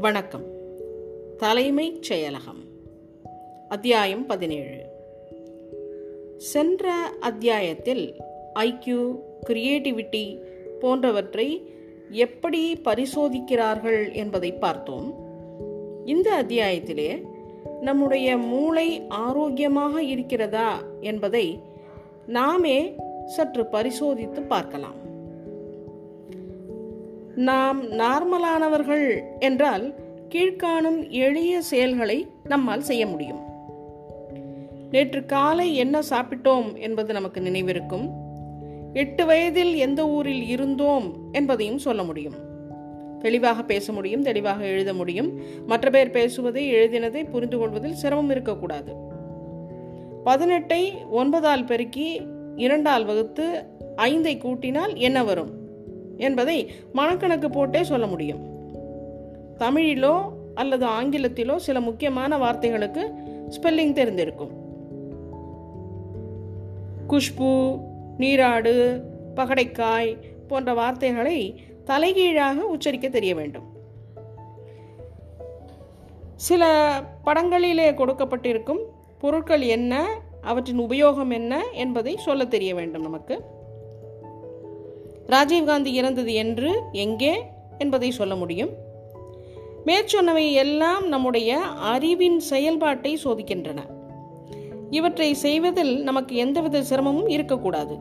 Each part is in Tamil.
வணக்கம். தலைமைச் செயலகம். அத்தியாயம் பதினேழு. சென்ற அத்தியாயத்தில் ஐக்யூ கிரியேட்டிவிட்டி போன்றவற்றை எப்படி பரிசோதிக்கிறார்கள் என்பதை பார்த்தோம். இந்த அத்தியாயத்திலே நம்முடைய மூளை ஆரோக்கியமாக இருக்கிறதா என்பதை நாமே சற்று பரிசோதித்து பார்க்கலாம். நாம் நார்மலானவர்கள் என்றால் கீழ்காணும் எளிய செயல்களை நம்மால் செய்ய முடியும். நேற்று காலை என்ன சாப்பிட்டோம் என்பது நமக்கு நினைவிருக்கும். எட்டு வயதில் எந்த ஊரில் இருந்தோம் என்பதையும் சொல்ல முடியும். தெளிவாக பேச முடியும் தெளிவாக எழுத முடியும். மற்ற பேர் பேசுவதை எழுதினதை புரிந்து கொள்வதில் சிரமம் இருக்கக்கூடாது. பதினெட்டை ஒன்பதால் பெருக்கி இரண்டால் வகுத்து ஐந்தை கூட்டினால் என்ன வரும்? என்பதை மனக்கணக்கு போட்டே சொல்ல முடியும். தமிழிலோ அல்லது ஆங்கிலத்திலோ சில முக்கியமான வார்த்தைகளுக்கு ஸ்பெல்லிங் தெரிந்திருக்கும். குஷ்பு நீராடு பகடைக்காய் போன்ற வார்த்தைகளை தலைகீழாக உச்சரிக்க தெரிய வேண்டும். சில படங்களிலே கொடுக்கப்பட்டிருக்கும் பொருட்கள் என்ன அவற்றின் உபயோகம் என்ன என்பதை சொல்ல தெரிய வேண்டும் நமக்கு. ராஜீவ்காந்தி இறந்தது என்று எங்கே என்பதை சொல்ல முடியும். மேற்சொன்னவை எல்லாம் நம்முடைய அறிவின் செயல்பாட்டை சோதிக்கின்றன. இவற்றை செய்வதில் நமக்கு எந்தவித சிரமமும் இருக்கக்கூடாது.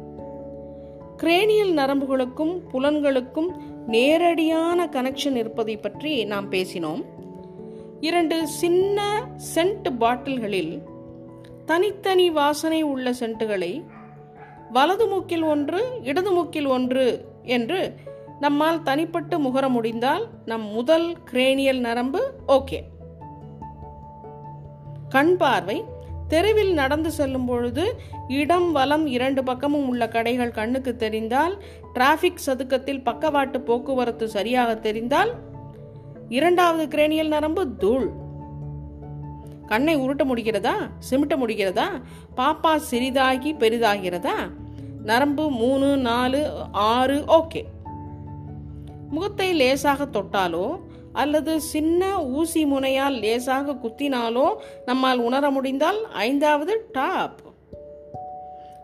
கிரேனியல் நரம்புகளுக்கும் புலன்களுக்கும் நேரடியான கனெக்ஷன் இருப்பதை பற்றி நாம் பேசினோம். இரண்டு சின்ன சென்ட் பாட்டில்களில் தனித்தனி வாசனை உள்ள சென்ட்டுகளை வலது மூக்கில் ஒன்று இடது மூக்கில் ஒன்று என்று நம்மால் தனிப்பட்டு முகர முடிந்தால் நம் முதல் கிரேனியல் நரம்பு ஓகே. கண் பார்வை தெருவில் நடந்து செல்லும் பொழுது இடம் வலம் இரண்டு பக்கமும் உள்ள கடைகள் கண்ணுக்கு தெரிந்தால் டிராஃபிக் சதுக்கத்தில் பக்கவாட்டு போக்குவரத்து சரியாக தெரிந்தால் இரண்டாவது கிரேனியல் நரம்பு தூள். கண்ணை உருட்ட முடிகிறதா? சிமிட்ட முடிகிறதா? பாப்பா சிறிதாகி பெரிதாகிறதா? நரம்பு மூணு நாலு ஆறு ஓகே. முகத்தை லேசாக தொட்டாலோ அல்லது சின்ன ஊசி முனையால் லேசாக குத்தினாலோ நம்மால் உணர முடிந்தால் ஐந்தாவது டாப்.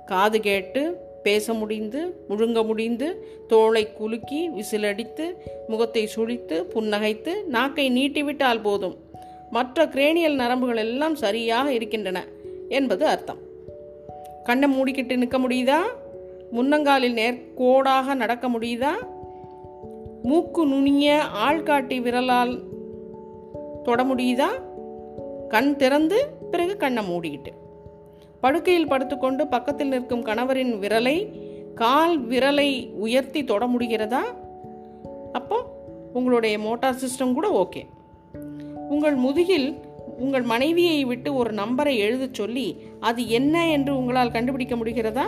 காது கேட்டு பேச முடிந்து முழுங்க முடிந்து தோளை குலுக்கி விசிலடித்து முகத்தை சுழித்து புன்னகைத்து நாக்கை நீட்டிவிட்டால் போதும். மற்ற கிரேனியல் நரம்புகள் எல்லாம் சரியாக இருக்கின்றன என்பது அர்த்தம். கண்ணை மூடிக்கிட்டு நிற்க முடியுதா? முன்னங்காலில் நேர்கோடாக நடக்க முடியுதா? மூக்கு நுனிய ஆள்காட்டி விரலால் தொட முடியுதா? கண் திறந்து பிறகு கண்ணை மூடிக்கிட்டு. படுக்கையில் படுத்துக்கொண்டு பக்கத்தில் நிற்கும் கணவரின் விரலை கால் விரலை உயர்த்தி தொட முடிகிறதா? அப்போ உங்களுடைய மோட்டார் சிஸ்டம் கூட ஓகே. உங்கள் முதுகில் உங்கள் மனைவியை விட்டு ஒரு நம்பரை எழுதச் சொல்லி அது என்ன என்று உங்களால் கண்டுபிடிக்க முடிகிறதா?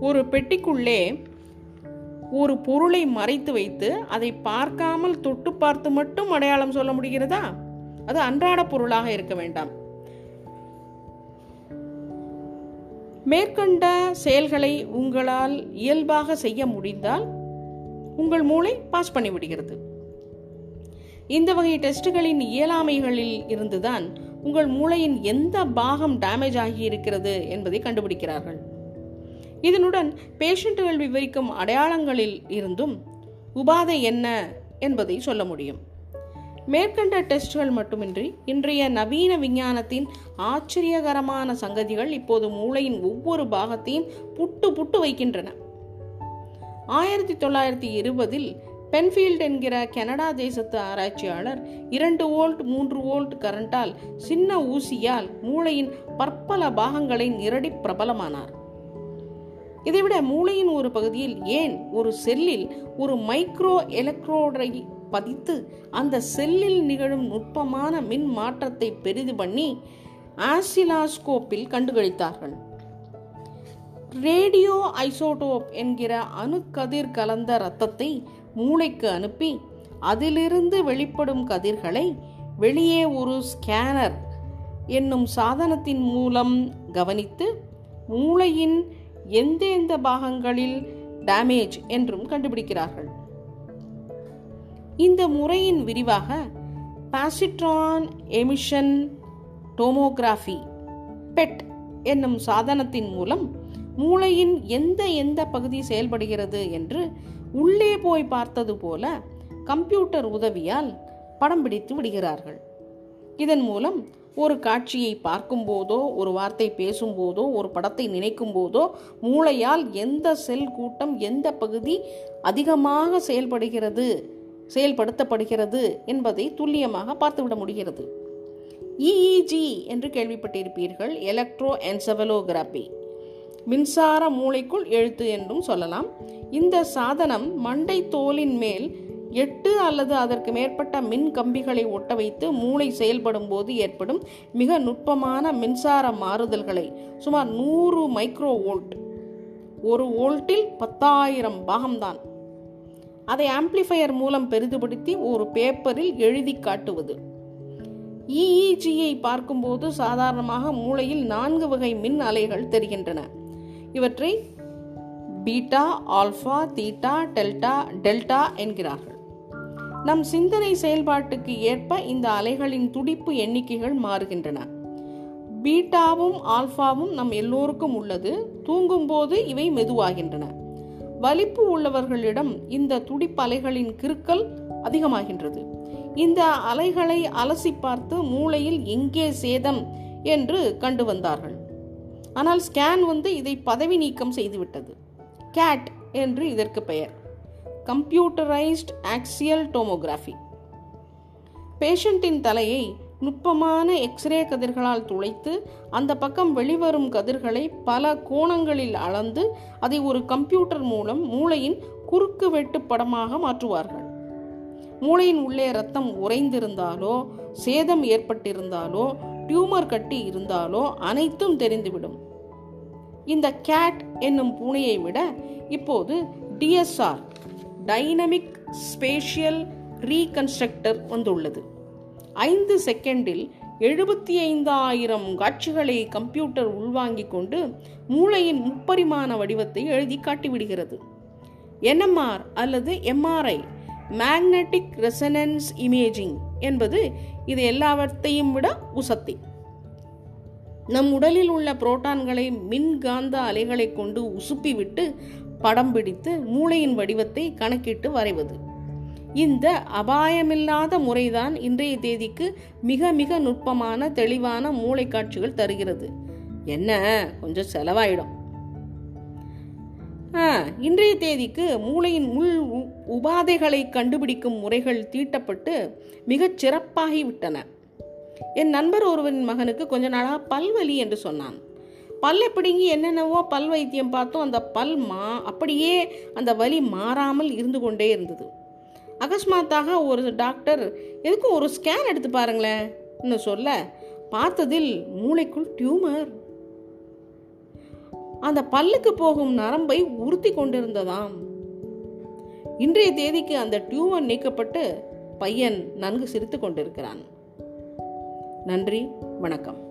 ஒரு பெட்டிக்குள்ளே ஒரு பொருளை மறைத்து வைத்து அதை பார்க்காமல் தொட்டு பார்த்து மட்டும் அடையாளம் சொல்ல முடிகிறதா? அது அன்றாட பொருளாக இருக்க வேண்டாம். மேற்கண்ட செயல்களை உங்களால் இயல்பாக செய்ய முடிந்தால் உங்கள் மூளை பாஸ் பண்ணிவிடுகிறது. இந்த வகை டெஸ்ட்டுகளின் இயலாமைகளில் இருந்துதான் உங்கள் மூளையின் எந்த பாகம் டேமேஜ் ஆகி இருக்கிறது என்பதை கண்டுபிடிக்கிறார்கள். இதனுடன் பேஷண்ட்டுகள் விவரிக்கும் அடையாளங்களில் இருந்தும் உபாதை என்ன என்பதை சொல்ல முடியும். மேற்கண்ட டெஸ்ட்கள் மட்டுமின்றி இன்றைய நவீன விஞ்ஞானத்தின் ஆச்சரியகரமான சங்கதிகள் இப்போது மூளையின் ஒவ்வொரு பாகத்தையும் புட்டு புட்டு வைக்கின்றன. ஆயிரத்தி தொள்ளாயிரத்தி இருபதில் பென்ஃபீல்ட் என்கிற கனடா தேசத்து ஆராய்ச்சியாளர் இரண்டு வோல்ட் மூன்று வோல்ட் கரண்டால் சின்ன ஊசியால் மூளையின் பற்பல பாகங்களை நிரடி பிரபலமானார். இதைவிட மூளையின் ஒரு பகுதியில் ஏன் ஒரு செல்லில் ஒரு மைக்ரோ எலக்ட்ரோடை பதித்து அந்த செல்லில் நிகழும் நுட்பமான மின் மாற்றத்தை பெரிது பண்ணி ஆசிலாஸ்கோப்பில் கண்டுகளித்தார்கள். ரேடியோ ஐசோடோப் என்கிற அணுக்கதிர் கலந்த இரத்தத்தை மூளைக்கு அனுப்பி அதிலிருந்து வெளிப்படும் கதிர்களை வெளியே ஒரு ஸ்கேனர் என்னும் சாதனத்தின் மூலம் கவனித்து மூளையின் எந்தெந்த பாகங்களில் டேமேஜ் என்றும் கண்டுபிடிக்கிறார்கள். இந்த முறையின் விரிவாக பாசிட்ரான் எமிஷன் டோமோகிராஃபி பெட் என்னும் சாதனத்தின் மூலம் மூளையின் எந்த எந்த பகுதி செயல்படுகிறது என்று உள்ளே போய் பார்த்தது போல கம்ப்யூட்டர் உதவியால் படம் பிடித்து விடுகிறார்கள். இதன் மூலம் ஒரு காட்சியை பார்க்கும்போதோ ஒரு வார்த்தை பேசும்போதோ ஒரு படத்தை நினைக்கும் போதோ மூளையால் எந்த செல் கூட்டம் எந்த பகுதி அதிகமாக செயல்படுகிறது செயல்படுத்தப்படுகிறது என்பதை துல்லியமாக பார்த்துவிட முடிகிறது. இஇஜி என்று கேள்விப்பட்டிருப்பீர்கள் எலக்ட்ரோ என்செவலோகிராபி மின்சார மூளைக்குள் எழுத்து என்றும் சொல்லலாம். இந்த சாதனம் மண்டை தோலின் மேல் எட்டு அல்லது அதற்கு மேற்பட்ட மின் கம்பிகளை ஒட்ட வைத்து மூளை செயல்படும் போது ஏற்படும் மிக நுட்பமான மின்சார மாறுதல்களை சுமார் நூறு மைக்ரோ வோல்ட். ஒரு வோல்ட்டில் பத்தாயிரம் பாகம்தான். அதை ஆம்ப்ளிஃபையர் மூலம் பெரிதுபடுத்தி ஒரு பேப்பரில் எழுதி காட்டுவது. இஇஜியை பார்க்கும்போது சாதாரணமாக மூளையில் நான்கு வகை மின் அலைகள் தெரிகின்றன. இவற்றை beta alpha theta delta delta என்கிறார்கள். நம் சிந்தனை செயல்பாட்டுக்கு ஏற்ப இந்த அலைகளின் துடிப்பு எண்ணிக்கைகள் மாறுகின்றன. பீட்டாவும் ஆல்ஃபாவும் நம் எல்லோருக்கும் உள்ளது. தூங்கும்போது இவை மெதுவாகின்றன. வலிப்பு உள்ளவர்களிடம் இந்த துடிப்பு அலைகளின் கிருக்கல் அதிகமாகின்றது. இந்த அலைகளை அலசி பார்த்து மூளையில் எங்கே சேதம் என்று கண்டு வந்தார்கள். ஆனால் ஸ்கேன் வந்து இதை பதவி நீக்கம் செய்துவிட்டது. கேட் என்று இதற்கு பெயர். கம்ப்யூட்டரைஸ்ட் ஆக்சியல் டோமோகிராஃபி பேஷண்ட்டின் தலையை நுட்பமான எக்ஸ்ரே கதிர்களால் துளைத்து அந்த பக்கம் வெளிவரும் கதிர்களை பல கோணங்களில் அளந்து அதை ஒரு கம்ப்யூட்டர் மூலம் மூளையின் குறுக்கு வெட்டு படமாக மாற்றுவார்கள். மூளையின் உள்ளே ரத்தம் உறைந்திருந்தாலோ சேதம் ஏற்பட்டிருந்தாலோ டியூமர் கட்டி இருந்தாலோ அனைத்தும் தெரிந்துவிடும். இந்த கேட் என்னும் பூனையை விட இப்போது டிஎஸ்ஆர் டைனமிக் ஸ்பேஷியல் ரீகன்ஸ்ட்ரக்டர் வந்துள்ளது. ஐந்து செகண்டில் எழுபத்தி ஐந்தாயிரம் காட்சிகளை கம்ப்யூட்டர் உள்வாங்கிக் கொண்டு மூளையின் முப்பரிமாண வடிவத்தை எழுதி காட்டிவிடுகிறது. என்எம்ஆர் அல்லது எம்ஆர்ஐ மேக்னட்டிக் ரெசனன்ஸ் இமேஜிங் என்பது இது எல்லாவற்றையும் விட உசத்தி. நம் உடலில் உள்ள புரோட்டான்களை மின்காந்த அலைகளை கொண்டு உசுப்பிவிட்டு படம் பிடித்து மூளையின் வடிவத்தை கணக்கிட்டு வரைவது. இந்த அபாயமில்லாத முறைதான் இன்றைய தேதிக்கு மிக மிக நுட்பமான தெளிவான மூளை காட்சிகள் தருகிறது. என்ன? கொஞ்சம் செலவாயிடும். இன்றைய தேதிக்கு மூளையின் உள் உபாதைகளை கண்டுபிடிக்கும் முறைகள் தீட்டப்பட்டு மிகச் சிறப்பாகிவிட்டன. என் நண்பர் ஒருவரின் மகனுக்கு கொஞ்ச நாளாக பல்வலி என்று சொன்னான். பல்லை பிடுங்கி என்னென்னவோ பல் வைத்தியம் பார்த்தோம். அந்த பல் மா அப்படியே அந்த வலி மாறாமல் இருந்து கொண்டே இருந்தது. அகஸ்மாத்தாக ஒரு டாக்டர் எதுக்கும் ஒரு ஸ்கேன் எடுத்து பாருங்களேன் சொல்ல பார்த்ததில் மூளைக்குள் டியூமர். அந்த பல்லுக்கு போகும் நரம்பை உறுத்தி கொண்டிருந்ததாம். இன்றைய தேதிக்கு அந்த டியூமர் நீக்கப்பட்டு பையன் நன்கு சிரித்து கொண்டிருக்கிறான். நன்றி வணக்கம்.